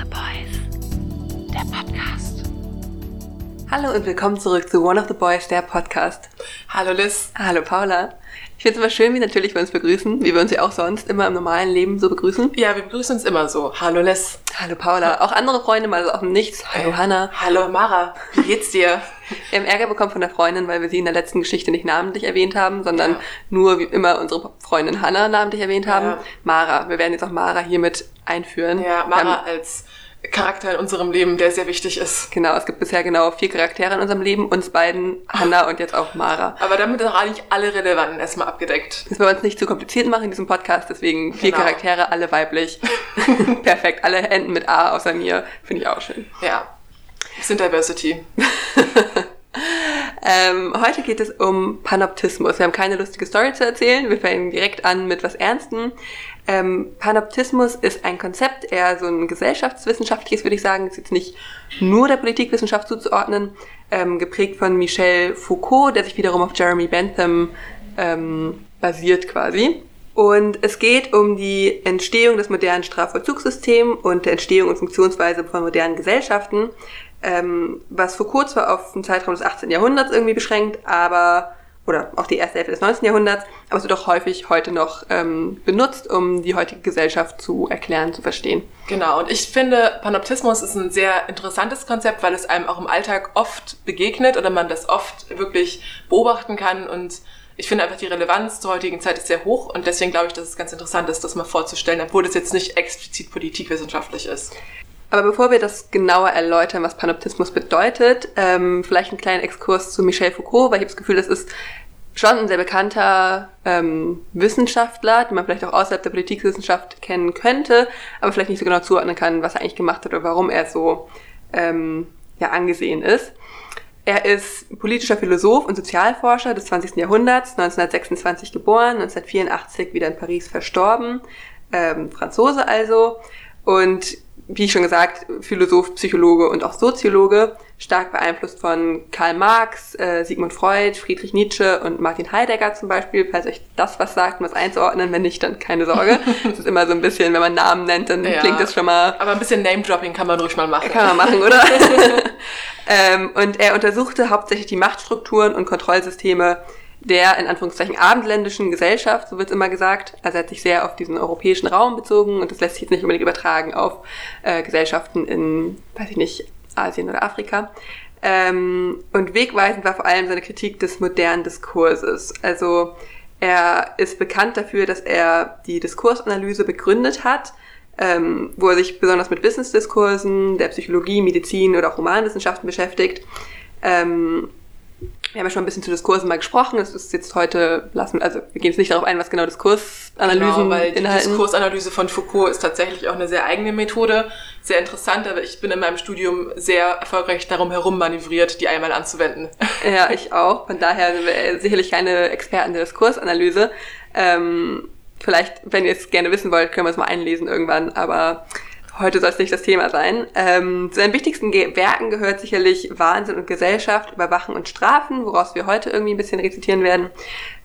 the Boys, der Podcast. Hallo und willkommen zurück zu One of the Boys, der Podcast. Hallo Liz. Hallo Paula. Ich finde es immer schön, wie natürlich wir uns begrüßen, wie wir uns ja auch sonst immer im normalen Leben so begrüßen. Ja, wir begrüßen uns immer so. Hallo Liz. Hallo Paula. Auch andere Freunde mal so aus dem Nichts. Hallo Hanna. Hallo Mara. Wie geht's dir? Wir haben Ärger bekommen von der Freundin, weil wir sie in der letzten Geschichte nicht namentlich erwähnt haben, sondern Ja. nur wie immer unsere Freundin Hanna namentlich erwähnt haben. Ja. Mara. Wir werden jetzt auch Mara hiermit einführen. Ja, Mara als Charakter in unserem Leben, der sehr wichtig ist. Genau, es gibt bisher genau vier Charaktere in unserem Leben, uns beiden, Hanna und jetzt auch Mara. Aber damit auch eigentlich alle Relevanten erstmal abgedeckt. Das wollen wir uns nicht zu kompliziert machen in diesem Podcast, deswegen vier Genau. Charaktere, alle weiblich. Perfekt, alle enden mit A außer mir. Finde ich auch schön. Ja. Wir sind Diversity. Ähm, heute geht es um Panoptismus. Wir haben keine lustige Story zu erzählen. Wir fangen direkt an mit was Ernstem. Ähm, Panoptismus ist ein Konzept, eher so ein gesellschaftswissenschaftliches, würde ich sagen. Ist jetzt nicht nur der Politikwissenschaft zuzuordnen. Ähm, geprägt von Michel Foucault, der sich wiederum auf Jeremy Bentham ähm, basiert quasi. Und es geht um die Entstehung des modernen Strafvollzugssystems und der Entstehung und Funktionsweise von modernen Gesellschaften, ähm, was Foucault zwar auf den Zeitraum des 18. Jahrhunderts irgendwie beschränkt, aber oder auch die erste Hälfte des 19. Jahrhunderts, aber es wird auch häufig heute noch ähm, benutzt, um die heutige Gesellschaft zu erklären, zu verstehen. Genau, und ich finde, Panoptismus ist ein sehr interessantes Konzept, weil es einem auch im Alltag oft begegnet oder man das oft wirklich beobachten kann und ich finde einfach die Relevanz zur heutigen Zeit ist sehr hoch und deswegen glaube ich, dass es ganz interessant ist, das mal vorzustellen, obwohl es jetzt nicht explizit politikwissenschaftlich ist. Aber bevor wir das genauer erläutern, was Panoptismus bedeutet, ähm, vielleicht einen kleinen Exkurs zu Michel Foucault, weil ich habe das Gefühl, das ist schon ein sehr bekannter ähm, Wissenschaftler, den man vielleicht auch außerhalb der Politikwissenschaft kennen könnte, aber vielleicht nicht so genau zuordnen kann, was er eigentlich gemacht hat oder warum er so ähm, ja, angesehen ist. Er ist politischer Philosoph und Sozialforscher des 20. Jahrhunderts, 1926 geboren, 1984 wieder in Paris verstorben, ähm, Franzose also. Und wie schon gesagt, Philosoph, Psychologe und auch Soziologe, stark beeinflusst von Karl Marx, äh, Sigmund Freud, Friedrich Nietzsche und Martin Heidegger zum Beispiel, falls euch das was sagt, um das einzuordnen, wenn nicht, dann keine Sorge. Es ist immer so ein bisschen, wenn man Namen nennt, dann Ja. klingt das schon mal Aber ein bisschen Name-Dropping kann man ruhig mal machen. kann man machen, oder? ähm, und er untersuchte hauptsächlich die Machtstrukturen und Kontrollsysteme der in Anführungszeichen abendländischen Gesellschaft, so wird immer gesagt. Also er hat sich sehr auf diesen europäischen Raum bezogen und das lässt sich jetzt nicht unbedingt übertragen auf äh, Gesellschaften in, weiß ich nicht, Asien oder Afrika. Ähm, und wegweisend war vor allem seine Kritik des modernen Diskurses. Also er ist bekannt dafür, dass er die Diskursanalyse begründet hat, ähm, wo er sich besonders mit Wissensdiskursen, der Psychologie, Medizin oder auch Humanwissenschaften beschäftigt. Ähm, wir haben ja schon ein bisschen zu Diskursen mal gesprochen. Das ist jetzt heute, lassen, also wir gehen jetzt nicht darauf ein, was genau Diskursanalysen Genau, weil die inhalten. Diskursanalyse von Foucault ist tatsächlich auch eine sehr eigene Methode, sehr interessant, aber ich bin in meinem Studium sehr erfolgreich darum herum manövriert, die einmal anzuwenden. Ja, ich auch. Von daher sind wir sicherlich keine Experten der Diskursanalyse. Ähm, vielleicht, wenn ihr es gerne wissen wollt, können wir es mal einlesen irgendwann, aber heute soll es nicht das Thema sein. Ähm, zu seinen wichtigsten Ge Werken gehört sicherlich Wahnsinn und Gesellschaft, Überwachen und Strafen, woraus wir heute irgendwie ein bisschen rezitieren werden.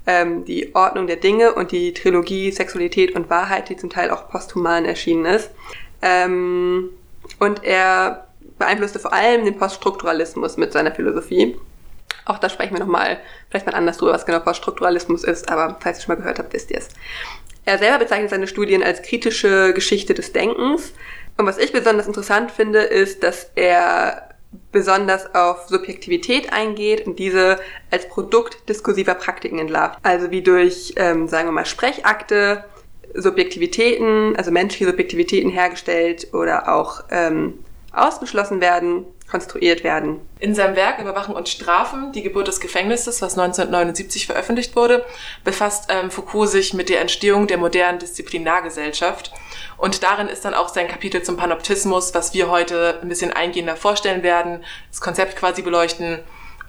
Ähm, die Ordnung der Dinge und die Trilogie Sexualität und Wahrheit, die zum Teil auch posthuman erschienen ist. Ähm, und er beeinflusste vor allem den Poststrukturalismus mit seiner Philosophie. Auch da sprechen wir nochmal, vielleicht mal anders drüber, was genau Poststrukturalismus ist, aber falls ihr schon mal gehört habt, wisst ihr es. Er selber bezeichnet seine Studien als kritische Geschichte des Denkens. Und was ich besonders interessant finde, ist, dass er besonders auf Subjektivität eingeht und diese als Produkt diskursiver Praktiken entlarvt. Also wie durch, ähm, sagen wir mal, Sprechakte, Subjektivitäten, also menschliche Subjektivitäten hergestellt oder auch ähm, ausgeschlossen werden, konstruiert werden. In seinem Werk Überwachen und Strafen, die Geburt des Gefängnisses, was 1979 veröffentlicht wurde, befasst ähm, Foucault sich mit der Entstehung der modernen Disziplinargesellschaft. Und darin ist dann auch sein Kapitel zum Panoptismus, was wir heute ein bisschen eingehender vorstellen werden, das Konzept quasi beleuchten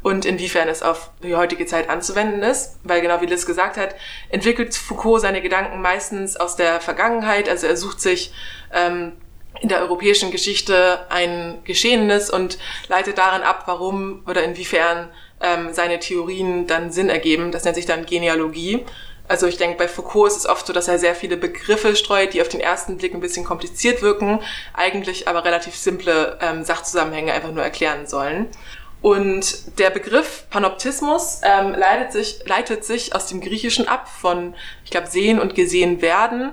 und inwiefern es auf die heutige Zeit anzuwenden ist. Weil genau wie Liz gesagt hat, entwickelt Foucault seine Gedanken meistens aus der Vergangenheit. Also er sucht sich ähm, in der europäischen Geschichte ein Geschehenes und leitet daran ab, warum oder inwiefern ähm, seine Theorien dann Sinn ergeben. Das nennt sich dann Genealogie. Also ich denke, bei Foucault ist es oft so, dass er sehr viele Begriffe streut, die auf den ersten Blick ein bisschen kompliziert wirken, eigentlich aber relativ simple ähm, Sachzusammenhänge einfach nur erklären sollen. Und der Begriff Panoptismus ähm, leitet, sich, leitet sich aus dem Griechischen ab von, ich glaube, sehen und gesehen werden.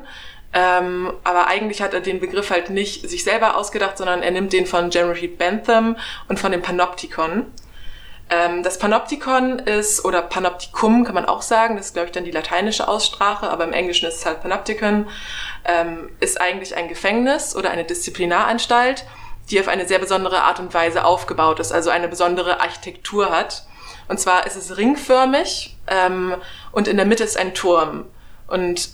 Ähm, aber eigentlich hat er den Begriff halt nicht sich selber ausgedacht, sondern er nimmt den von Jeremy Bentham und von dem Panoptikon. Ähm, das Panoptikon ist, oder Panoptikum kann man auch sagen, das ist, glaube ich, dann die lateinische Aussprache, aber im Englischen ist es halt Panoptikon, ähm, ist eigentlich ein Gefängnis oder eine Disziplinaranstalt, die auf eine sehr besondere Art und Weise aufgebaut ist, also eine besondere Architektur hat. Und zwar ist es ringförmig ähm, und in der Mitte ist ein Turm. Und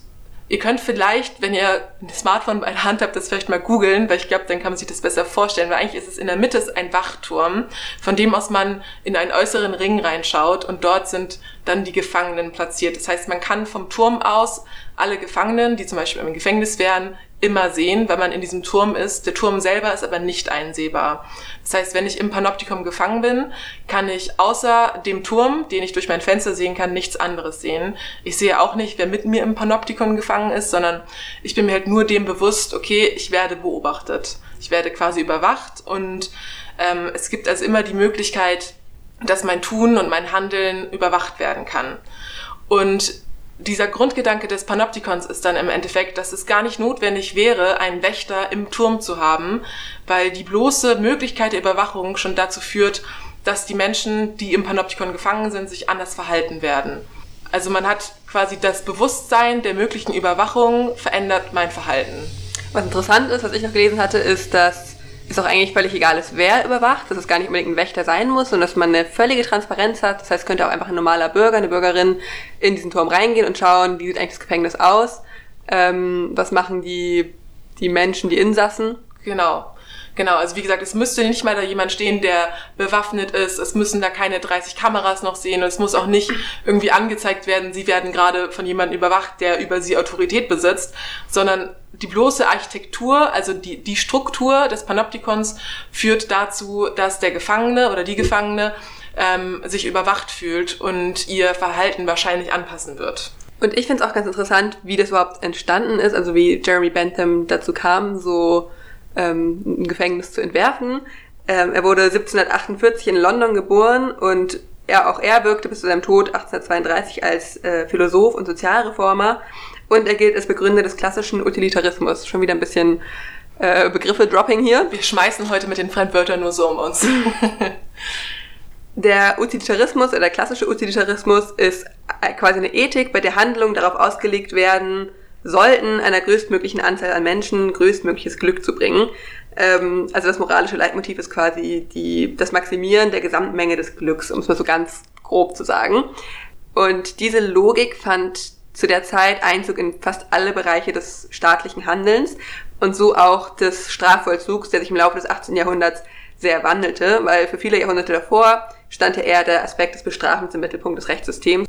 Ihr könnt vielleicht, wenn ihr ein Smartphone bei der Hand habt, das vielleicht mal googeln, weil ich glaube, dann kann man sich das besser vorstellen, weil eigentlich ist es in der Mitte ein Wachturm, von dem aus man in einen äußeren Ring reinschaut und dort sind dann die Gefangenen platziert. Das heißt, man kann vom Turm aus alle Gefangenen, die zum Beispiel im Gefängnis wären, immer sehen, weil man in diesem Turm ist. Der Turm selber ist aber nicht einsehbar. Das heißt, wenn ich im Panoptikum gefangen bin, kann ich außer dem Turm, den ich durch mein Fenster sehen kann, nichts anderes sehen. Ich sehe auch nicht, wer mit mir im Panoptikum gefangen ist, sondern ich bin mir halt nur dem bewusst, okay, ich werde beobachtet. Ich werde quasi überwacht und ähm, es gibt also immer die Möglichkeit, dass mein Tun und mein Handeln überwacht werden kann. Und dieser Grundgedanke des Panoptikons ist dann im Endeffekt, dass es gar nicht notwendig wäre, einen Wächter im Turm zu haben, weil die bloße Möglichkeit der Überwachung schon dazu führt, dass die Menschen, die im Panoptikon gefangen sind, sich anders verhalten werden. Also man hat quasi das Bewusstsein der möglichen Überwachung verändert mein Verhalten. Was interessant ist, was ich noch gelesen hatte, ist, dass es auch eigentlich völlig egal ist, wer überwacht, dass es gar nicht unbedingt ein Wächter sein muss und dass man eine völlige Transparenz hat. Das heißt, könnte auch einfach ein normaler Bürger, eine Bürgerin in diesen Turm reingehen und schauen, wie sieht eigentlich das Gefängnis aus, ähm, was machen die, die Menschen, die Insassen. Genau. Genau, also wie gesagt, es müsste nicht mal da jemand stehen, der bewaffnet ist. Es müssen da keine 30 Kameras noch sehen. Und es muss auch nicht irgendwie angezeigt werden, sie werden gerade von jemandem überwacht, der über sie Autorität besitzt, sondern die bloße Architektur, also die, die Struktur des Panoptikons führt dazu, dass der Gefangene oder die Gefangene ähm, sich überwacht fühlt und ihr Verhalten wahrscheinlich anpassen wird. Und ich finde es auch ganz interessant, wie das überhaupt entstanden ist, also wie Jeremy Bentham dazu kam, so ähm, ein Gefängnis zu entwerfen. Ähm, er wurde 1748 in London geboren und er, auch er wirkte bis zu seinem Tod 1832 als äh, Philosoph und Sozialreformer und er gilt als Begründer des klassischen Utilitarismus. Schon wieder ein bisschen äh, Begriffe dropping hier. Wir schmeißen heute mit den Fremdwörtern nur so um uns. Der Utilitarismus oder der klassische Utilitarismus ist quasi eine Ethik, bei der Handlungen darauf ausgelegt werden, sollten einer größtmöglichen Anzahl an Menschen größtmögliches Glück zu bringen. Ähm, also das moralische Leitmotiv ist quasi die, das Maximieren der Gesamtmenge des Glücks, um es mal so ganz grob zu sagen. Und diese Logik fand zu der Zeit Einzug in fast alle Bereiche des staatlichen Handelns und so auch des Strafvollzugs, der sich im Laufe des 18. Jahrhunderts sehr wandelte, weil für viele Jahrhunderte davor stand ja eher der Aspekt des Bestrafens im Mittelpunkt des Rechtssystems.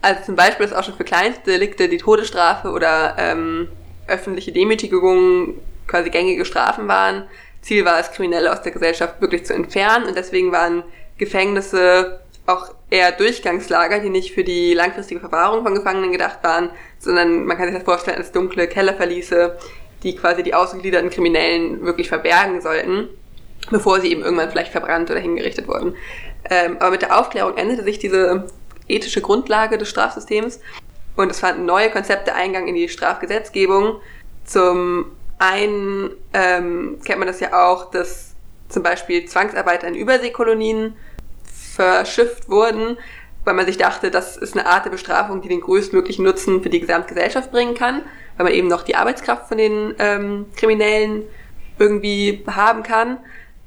Also zum Beispiel ist auch schon für kleinste Delikte die Todesstrafe oder ähm, öffentliche Demütigungen quasi gängige Strafen waren. Ziel war es, Kriminelle aus der Gesellschaft wirklich zu entfernen und deswegen waren Gefängnisse auch eher Durchgangslager, die nicht für die langfristige Verwahrung von Gefangenen gedacht waren, sondern man kann sich das vorstellen als dunkle Kellerverliese, die quasi die ausgegliederten Kriminellen wirklich verbergen sollten, bevor sie eben irgendwann vielleicht verbrannt oder hingerichtet wurden. Ähm, aber mit der Aufklärung endete sich diese ethische Grundlage des Strafsystems. Und es fanden neue Konzepte Eingang in die Strafgesetzgebung. Zum einen ähm, kennt man das ja auch, dass zum Beispiel Zwangsarbeiter in Überseekolonien verschifft wurden, weil man sich dachte, das ist eine Art der Bestrafung, die den größtmöglichen Nutzen für die Gesamtgesellschaft bringen kann, weil man eben noch die Arbeitskraft von den ähm, Kriminellen irgendwie haben kann.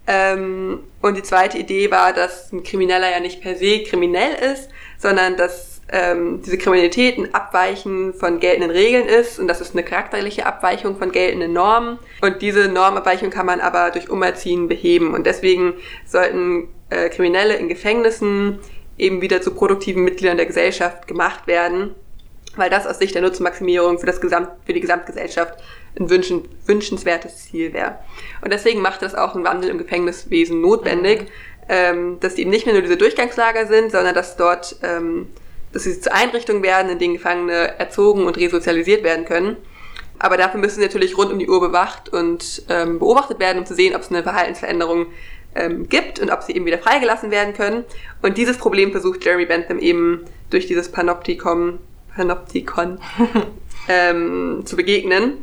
Ähm, und die zweite Idee war, dass ein Krimineller ja nicht per se kriminell ist, sondern dass ähm, diese Kriminalität ein Abweichen von geltenden Regeln ist und das ist eine charakterliche Abweichung von geltenden Normen. Und diese Normabweichung kann man aber durch Umerziehen beheben. Und deswegen sollten äh, Kriminelle in Gefängnissen eben wieder zu produktiven Mitgliedern der Gesellschaft gemacht werden, weil das aus Sicht der Nutzmaximierung für, das Gesamt, für die Gesamtgesellschaft ein wünschen, wünschenswertes Ziel wäre. Und deswegen macht das auch ein Wandel im Gefängniswesen notwendig. Mhm ähm, dass die eben nicht mehr nur diese Durchgangslager sind, sondern dass dort ähm, dass sie zu Einrichtungen werden, in denen Gefangene erzogen und resozialisiert werden können. Aber dafür müssen sie natürlich rund um die Uhr bewacht und ähm, beobachtet werden, um zu sehen, ob es eine Verhaltensveränderung ähm, gibt und ob sie eben wieder freigelassen werden können. Und dieses Problem versucht Jeremy Bentham eben durch dieses Panoptikon, Panoptikon ähm, zu begegnen.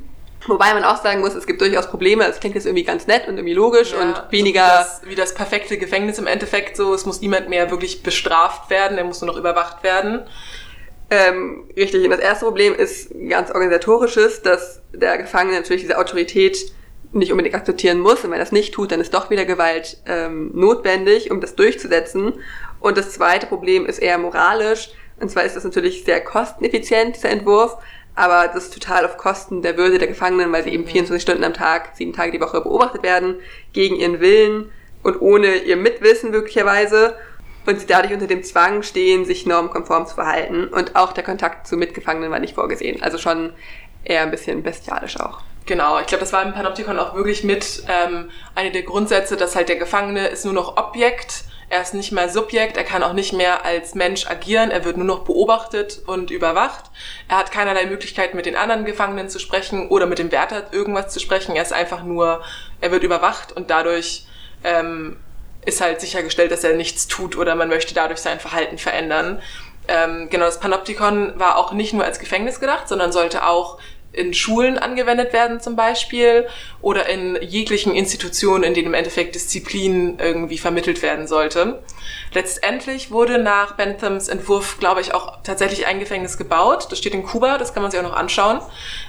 Wobei man auch sagen muss, es gibt durchaus Probleme. Es klingt jetzt irgendwie ganz nett und irgendwie logisch Ja, und weniger. So wie, das, wie das perfekte Gefängnis im Endeffekt so. Es muss niemand mehr wirklich bestraft werden, er muss nur noch überwacht werden. Ähm, richtig, und das erste Problem ist ganz organisatorisches, dass der Gefangene natürlich diese Autorität nicht unbedingt akzeptieren muss. Und wenn er das nicht tut, dann ist doch wieder Gewalt ähm, notwendig, um das durchzusetzen. Und das zweite Problem ist eher moralisch. Und zwar ist das natürlich sehr kosteneffizient, dieser Entwurf, aber das ist total auf Kosten der Würde der Gefangenen, weil sie eben 24 Stunden am Tag, sieben Tage die Woche beobachtet werden, gegen ihren Willen und ohne ihr Mitwissen möglicherweise und sie dadurch unter dem Zwang stehen, sich normkonform zu verhalten. Und auch der Kontakt zu Mitgefangenen war nicht vorgesehen. Also schon eher ein bisschen bestialisch auch. Genau, ich glaube, das war im Panoptikon auch wirklich mit ähm, eine der Grundsätze, dass halt der Gefangene ist nur noch Objekt, er ist nicht mehr Subjekt, er kann auch nicht mehr als Mensch agieren, er wird nur noch beobachtet und überwacht. Er hat keinerlei Möglichkeit, mit den anderen Gefangenen zu sprechen oder mit dem Wärter irgendwas zu sprechen. Er ist einfach nur, er wird überwacht und dadurch ähm, ist halt sichergestellt, dass er nichts tut oder man möchte dadurch sein Verhalten verändern. Ähm, genau, das Panoptikon war auch nicht nur als Gefängnis gedacht, sondern sollte auch in Schulen angewendet werden zum Beispiel oder in jeglichen Institutionen, in denen im Endeffekt Disziplin irgendwie vermittelt werden sollte. Letztendlich wurde nach Benthams Entwurf, glaube ich, auch tatsächlich ein Gefängnis gebaut. Das steht in Kuba, das kann man sich auch noch anschauen.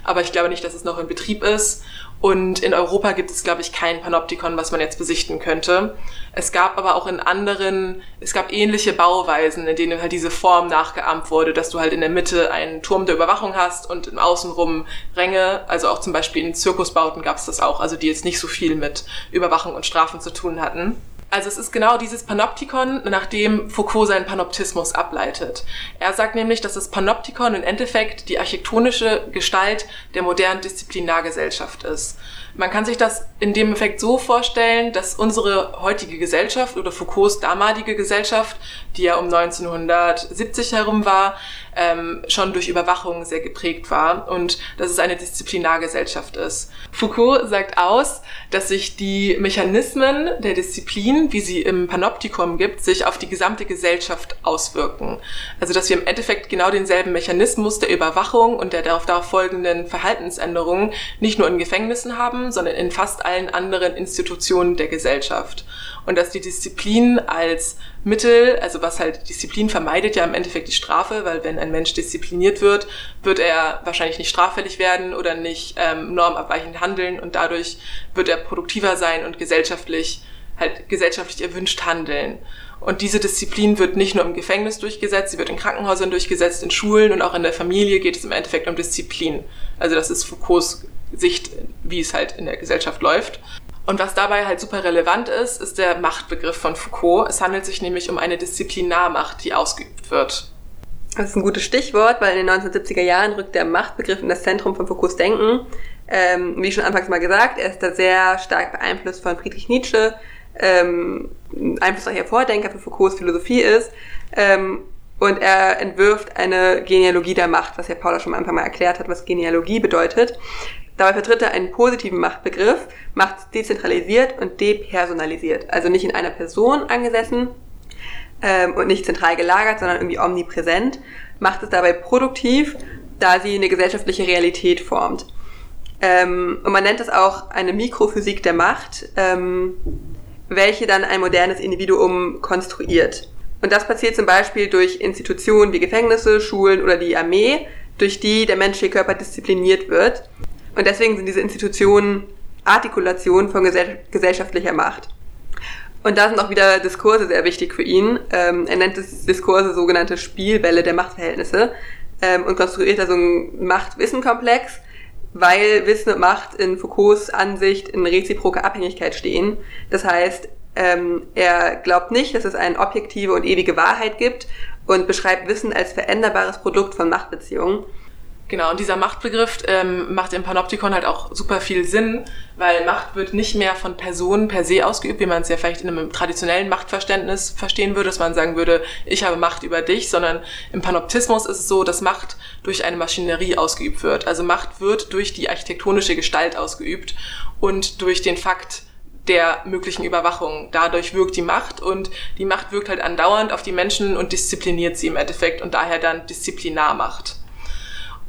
Aber ich glaube nicht, dass es noch in Betrieb ist. Und in Europa gibt es, glaube ich, kein Panoptikon, was man jetzt besichten könnte. Es gab aber auch in anderen, es gab ähnliche Bauweisen, in denen halt diese Form nachgeahmt wurde, dass du halt in der Mitte einen Turm der Überwachung hast und im Außenrum Ränge, also auch zum Beispiel in Zirkusbauten gab es das auch, also die jetzt nicht so viel mit Überwachung und Strafen zu tun hatten. Also es ist genau dieses Panoptikon, nach dem Foucault seinen Panoptismus ableitet. Er sagt nämlich, dass das Panoptikon im Endeffekt die architektonische Gestalt der modernen Disziplinargesellschaft ist. Man kann sich das in dem Effekt so vorstellen, dass unsere heutige Gesellschaft oder Foucaults damalige Gesellschaft, die ja um 1970 herum war, ähm, schon durch Überwachung sehr geprägt war und dass es eine Disziplinargesellschaft ist. Foucault sagt aus, dass sich die Mechanismen der Disziplin, wie sie im Panoptikum gibt, sich auf die gesamte Gesellschaft auswirken. Also dass wir im Endeffekt genau denselben Mechanismus der Überwachung und der darauf, darauf folgenden Verhaltensänderungen nicht nur in Gefängnissen haben, sondern in fast allen anderen Institutionen der Gesellschaft. Und dass die Disziplin als Mittel, also was halt Disziplin vermeidet ja im Endeffekt die Strafe, weil wenn ein Mensch diszipliniert wird, wird er wahrscheinlich nicht straffällig werden oder nicht ähm, normabweichend handeln und dadurch wird er produktiver sein und gesellschaftlich halt gesellschaftlich erwünscht handeln. Und diese Disziplin wird nicht nur im Gefängnis durchgesetzt, sie wird in Krankenhäusern durchgesetzt, in Schulen und auch in der Familie geht es im Endeffekt um Disziplin. Also das ist Foucaults Sicht, wie es halt in der Gesellschaft läuft. Und was dabei halt super relevant ist, ist der Machtbegriff von Foucault. Es handelt sich nämlich um eine Disziplinarmacht, die ausgeübt wird. Das ist ein gutes Stichwort, weil in den 1970er Jahren rückt der Machtbegriff in das Zentrum von Foucaults Denken. Ähm, wie schon anfangs mal gesagt, er ist da sehr stark beeinflusst von Friedrich Nietzsche, ähm, einflussreicher Vordenker für Foucaults Philosophie ist. Ähm, und er entwirft eine Genealogie der Macht, was ja Paula schon am Anfang mal erklärt hat, was Genealogie bedeutet. Dabei vertritt er einen positiven Machtbegriff, Macht dezentralisiert und depersonalisiert. Also nicht in einer Person angesessen ähm, und nicht zentral gelagert, sondern irgendwie omnipräsent. Macht es dabei produktiv, da sie eine gesellschaftliche Realität formt. Ähm, und man nennt es auch eine Mikrophysik der Macht, ähm, welche dann ein modernes Individuum konstruiert. Und das passiert zum Beispiel durch Institutionen wie Gefängnisse, Schulen oder die Armee, durch die der menschliche Körper diszipliniert wird. Und deswegen sind diese Institutionen Artikulationen von gesell gesellschaftlicher Macht. Und da sind auch wieder Diskurse sehr wichtig für ihn. Ähm, er nennt es Diskurse sogenannte Spielbälle der Machtverhältnisse ähm, und konstruiert da so einen Macht-Wissen-Komplex, weil Wissen und Macht in Foucaults Ansicht in reziproker Abhängigkeit stehen. Das heißt, ähm, er glaubt nicht, dass es eine objektive und ewige Wahrheit gibt und beschreibt Wissen als veränderbares Produkt von Machtbeziehungen. Genau, und dieser Machtbegriff ähm, macht im Panoptikon halt auch super viel Sinn, weil Macht wird nicht mehr von Personen per se ausgeübt, wie man es ja vielleicht in einem traditionellen Machtverständnis verstehen würde, dass man sagen würde, ich habe Macht über dich, sondern im Panoptismus ist es so, dass Macht durch eine Maschinerie ausgeübt wird. Also Macht wird durch die architektonische Gestalt ausgeübt und durch den Fakt, der möglichen Überwachung. Dadurch wirkt die Macht und die Macht wirkt halt andauernd auf die Menschen und diszipliniert sie im Endeffekt und daher dann Disziplinarmacht.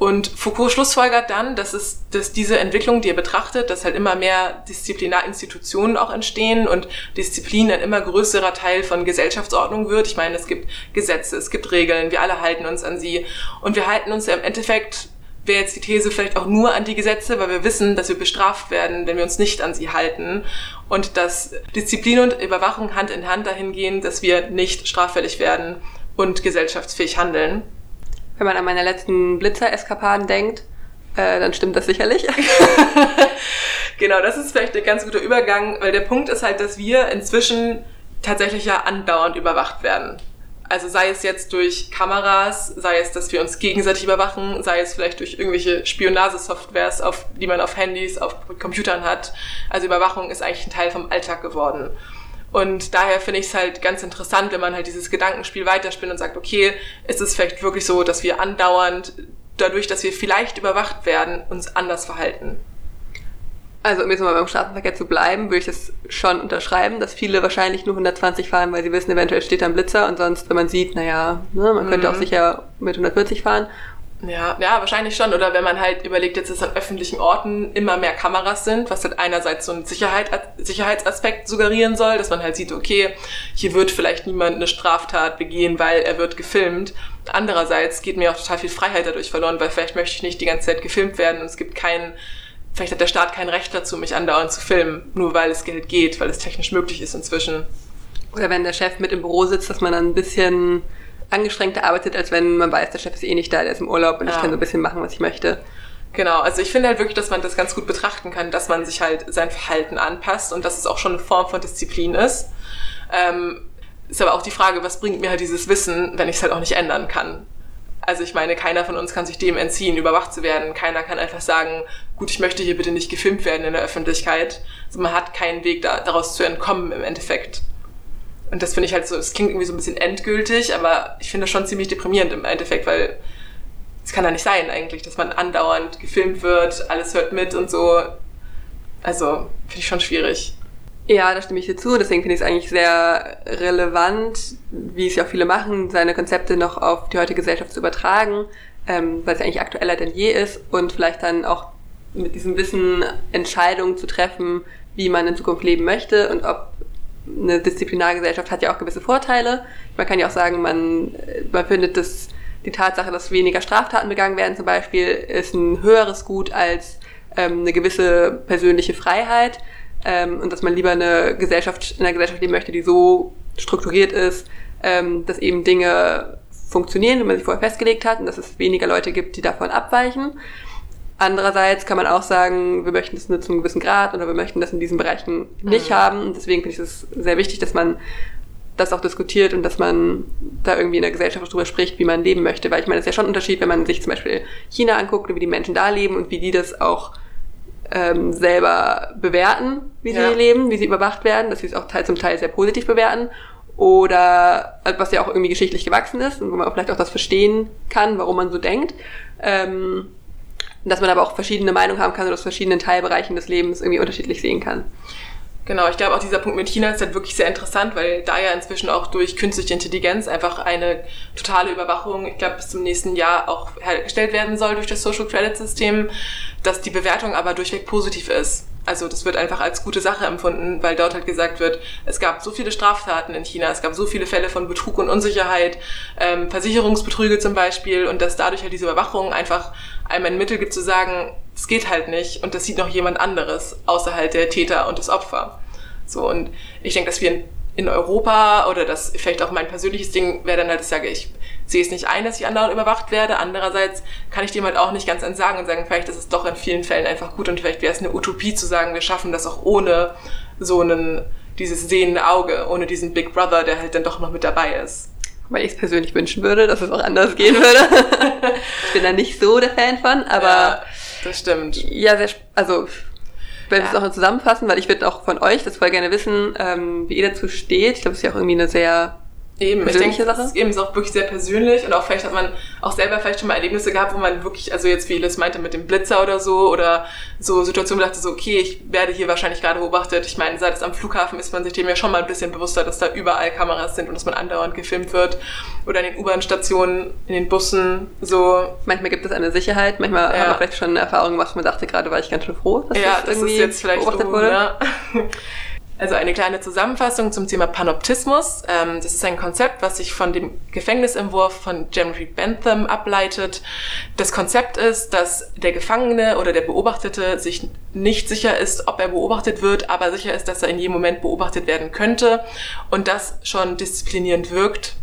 Und Foucault schlussfolgert dann, dass es, dass diese Entwicklung, die er betrachtet, dass halt immer mehr Disziplinarinstitutionen auch entstehen und Disziplin ein immer größerer Teil von Gesellschaftsordnung wird. Ich meine, es gibt Gesetze, es gibt Regeln, wir alle halten uns an sie und wir halten uns ja im Endeffekt wäre jetzt die These vielleicht auch nur an die Gesetze, weil wir wissen, dass wir bestraft werden, wenn wir uns nicht an sie halten. Und dass Disziplin und Überwachung Hand in Hand dahin gehen, dass wir nicht straffällig werden und gesellschaftsfähig handeln wenn man an meine letzten Blitzer-Eskapaden denkt, äh, dann stimmt das sicherlich. genau, das ist vielleicht ein ganz guter Übergang, weil der Punkt ist halt, dass wir inzwischen tatsächlich ja andauernd überwacht werden. Also sei es jetzt durch Kameras, sei es, dass wir uns gegenseitig überwachen, sei es vielleicht durch irgendwelche Spionagesoftwares, auf, die man auf Handys, auf Computern hat. Also Überwachung ist eigentlich ein Teil vom Alltag geworden. Und daher finde ich es halt ganz interessant, wenn man halt dieses Gedankenspiel weiterspinnt und sagt, okay, ist es vielleicht wirklich so, dass wir andauernd, dadurch, dass wir vielleicht überwacht werden, uns anders verhalten. Also um jetzt mal beim Straßenverkehr zu bleiben, würde ich das schon unterschreiben, dass viele wahrscheinlich nur 120 fahren, weil sie wissen, eventuell steht da ein Blitzer und sonst, wenn man sieht, naja, ne, man könnte mhm. auch sicher mit 140 fahren ja, ja, wahrscheinlich schon. Oder wenn man halt überlegt, jetzt dass an öffentlichen Orten immer mehr Kameras sind, was halt einerseits so einen Sicherheit, Sicherheitsaspekt suggerieren soll, dass man halt sieht, okay, hier wird vielleicht niemand eine Straftat begehen, weil er wird gefilmt. Andererseits geht mir auch total viel Freiheit dadurch verloren, weil vielleicht möchte ich nicht die ganze Zeit gefilmt werden und es gibt keinen, vielleicht hat der Staat kein Recht dazu, mich andauernd zu filmen, nur weil es Geld geht, weil es technisch möglich ist inzwischen. Oder wenn der Chef mit im Büro sitzt, dass man dann ein bisschen angestrengter arbeitet, als wenn man weiß, der Chef ist eh nicht da, der ist im Urlaub und ja. ich kann so ein bisschen machen, was ich möchte. Genau, also ich finde halt wirklich, dass man das ganz gut betrachten kann, dass man sich halt sein Verhalten anpasst und dass es auch schon eine Form von Disziplin ist. Ähm, ist aber auch die Frage, was bringt mir halt dieses Wissen, wenn ich es halt auch nicht ändern kann? Also ich meine, keiner von uns kann sich dem entziehen, überwacht zu werden. Keiner kann einfach sagen, gut, ich möchte hier bitte nicht gefilmt werden in der Öffentlichkeit. Also man hat keinen Weg da, daraus zu entkommen im Endeffekt. Und das finde ich halt so, es klingt irgendwie so ein bisschen endgültig, aber ich finde das schon ziemlich deprimierend im Endeffekt, weil es kann ja nicht sein eigentlich, dass man andauernd gefilmt wird, alles hört mit und so. Also finde ich schon schwierig. Ja, da stimme ich dir zu. Deswegen finde ich es eigentlich sehr relevant, wie es ja auch viele machen, seine Konzepte noch auf die heutige Gesellschaft zu übertragen, ähm, weil es ja eigentlich aktueller denn je ist und vielleicht dann auch mit diesem Wissen Entscheidungen zu treffen, wie man in Zukunft leben möchte und ob eine Disziplinargesellschaft hat ja auch gewisse Vorteile. Man kann ja auch sagen, man, man findet dass die Tatsache, dass weniger Straftaten begangen werden zum Beispiel, ist ein höheres Gut als ähm, eine gewisse persönliche Freiheit ähm, und dass man lieber eine Gesellschaft, in einer Gesellschaft leben möchte, die so strukturiert ist, ähm, dass eben Dinge funktionieren, wie man sich vorher festgelegt hat und dass es weniger Leute gibt, die davon abweichen. Andererseits kann man auch sagen, wir möchten das nur zu einem gewissen Grad oder wir möchten das in diesen Bereichen nicht mhm. haben. Und deswegen finde ich es sehr wichtig, dass man das auch diskutiert und dass man da irgendwie in der Gesellschaft darüber spricht, wie man leben möchte. Weil ich meine, es ist ja schon ein Unterschied, wenn man sich zum Beispiel China anguckt und wie die Menschen da leben und wie die das auch ähm, selber bewerten, wie ja. sie leben, wie sie überwacht werden, dass sie es auch teil, zum Teil sehr positiv bewerten. Oder äh, was ja auch irgendwie geschichtlich gewachsen ist und wo man vielleicht auch das verstehen kann, warum man so denkt. Ähm, dass man aber auch verschiedene Meinungen haben kann und aus verschiedenen Teilbereichen des Lebens irgendwie unterschiedlich sehen kann. Genau, ich glaube auch dieser Punkt mit China ist halt wirklich sehr interessant, weil da ja inzwischen auch durch künstliche Intelligenz einfach eine totale Überwachung, ich glaube bis zum nächsten Jahr auch hergestellt werden soll durch das Social Credit System, dass die Bewertung aber durchweg positiv ist. Also das wird einfach als gute Sache empfunden, weil dort halt gesagt wird, es gab so viele Straftaten in China, es gab so viele Fälle von Betrug und Unsicherheit, ähm, Versicherungsbetrüge zum Beispiel und dass dadurch halt diese Überwachung einfach einem ein Mittel gibt zu sagen, es geht halt nicht und das sieht noch jemand anderes, außer halt der Täter und das Opfer. So und ich denke, dass wir in Europa oder das vielleicht auch mein persönliches Ding wäre dann halt, ich sage, ich sehe es nicht ein, dass ich andauernd überwacht werde. Andererseits kann ich dem halt auch nicht ganz entsagen und sagen, vielleicht ist es doch in vielen Fällen einfach gut und vielleicht wäre es eine Utopie zu sagen, wir schaffen das auch ohne so einen, dieses sehende Auge, ohne diesen Big Brother, der halt dann doch noch mit dabei ist. Weil ich es persönlich wünschen würde, dass es auch anders gehen würde. ich bin da nicht so der Fan von, aber ja, das stimmt. Ja, sehr, also wenn wir es auch zusammenfassen, weil ich würde auch von euch das voll gerne wissen, ähm, wie ihr dazu steht. Ich glaube, es ist ja auch irgendwie eine sehr Eben, ich denke, Sache. ist eben ist auch wirklich sehr persönlich und auch vielleicht hat man auch selber vielleicht schon mal Erlebnisse gehabt, wo man wirklich, also jetzt wie Liz meinte mit dem Blitzer oder so oder so Situationen dachte so, okay, ich werde hier wahrscheinlich gerade beobachtet. Ich meine, seit es am Flughafen ist man sich dem ja schon mal ein bisschen bewusster, dass da überall Kameras sind und dass man andauernd gefilmt wird oder in den U-Bahn-Stationen, in den Bussen, so. Manchmal gibt es eine Sicherheit, manchmal ja. hat man vielleicht schon eine Erfahrung gemacht, man dachte gerade, war ich ganz schön froh, dass ja, das, das irgendwie ist jetzt vielleicht beobachtet so, wurde. Ja. Also eine kleine Zusammenfassung zum Thema Panoptismus. Ähm, das ist ein Konzept, was sich von dem Gefängnisentwurf von Jeremy Bentham ableitet. Das Konzept ist, dass der Gefangene oder der Beobachtete sich nicht sicher ist, ob er beobachtet wird, aber sicher ist, dass er in jedem Moment beobachtet werden könnte und das schon disziplinierend wirkt.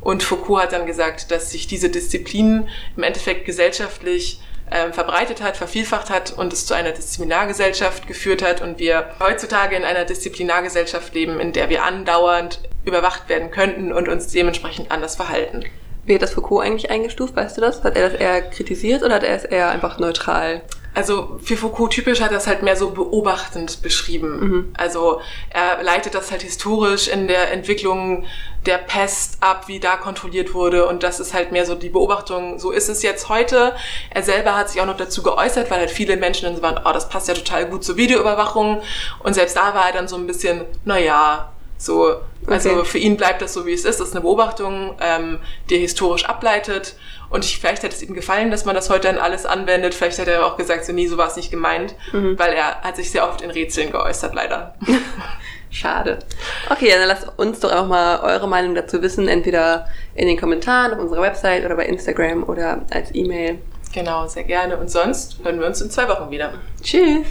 Und Foucault hat dann gesagt, dass sich diese Disziplin im Endeffekt gesellschaftlich ähm, verbreitet hat, vervielfacht hat und es zu einer Disziplinargesellschaft geführt hat und wir heutzutage in einer Disziplinargesellschaft leben, in der wir andauernd überwacht werden könnten und uns dementsprechend anders verhalten. Wie hat das Foucault eigentlich eingestuft, weißt du das? Hat er das eher kritisiert oder hat er es eher einfach neutral also für Foucault typisch hat er es halt mehr so beobachtend beschrieben. Mhm. Also er leitet das halt historisch in der Entwicklung der Pest ab, wie da kontrolliert wurde und das ist halt mehr so die Beobachtung, so ist es jetzt heute. Er selber hat sich auch noch dazu geäußert, weil halt viele Menschen dann so waren, oh, das passt ja total gut zur Videoüberwachung und selbst da war er dann so ein bisschen, na ja, so, also okay. für ihn bleibt das so, wie es ist. Das ist eine Beobachtung, ähm, die er historisch ableitet. Und ich, vielleicht hätte es ihm gefallen, dass man das heute dann alles anwendet. Vielleicht hätte er auch gesagt, so nee, so war es nicht gemeint. Mhm. Weil er hat sich sehr oft in Rätseln geäußert, leider. Schade. Okay, dann lasst uns doch einfach mal eure Meinung dazu wissen. Entweder in den Kommentaren auf unserer Website oder bei Instagram oder als E-Mail. Genau, sehr gerne. Und sonst hören wir uns in zwei Wochen wieder. Tschüss.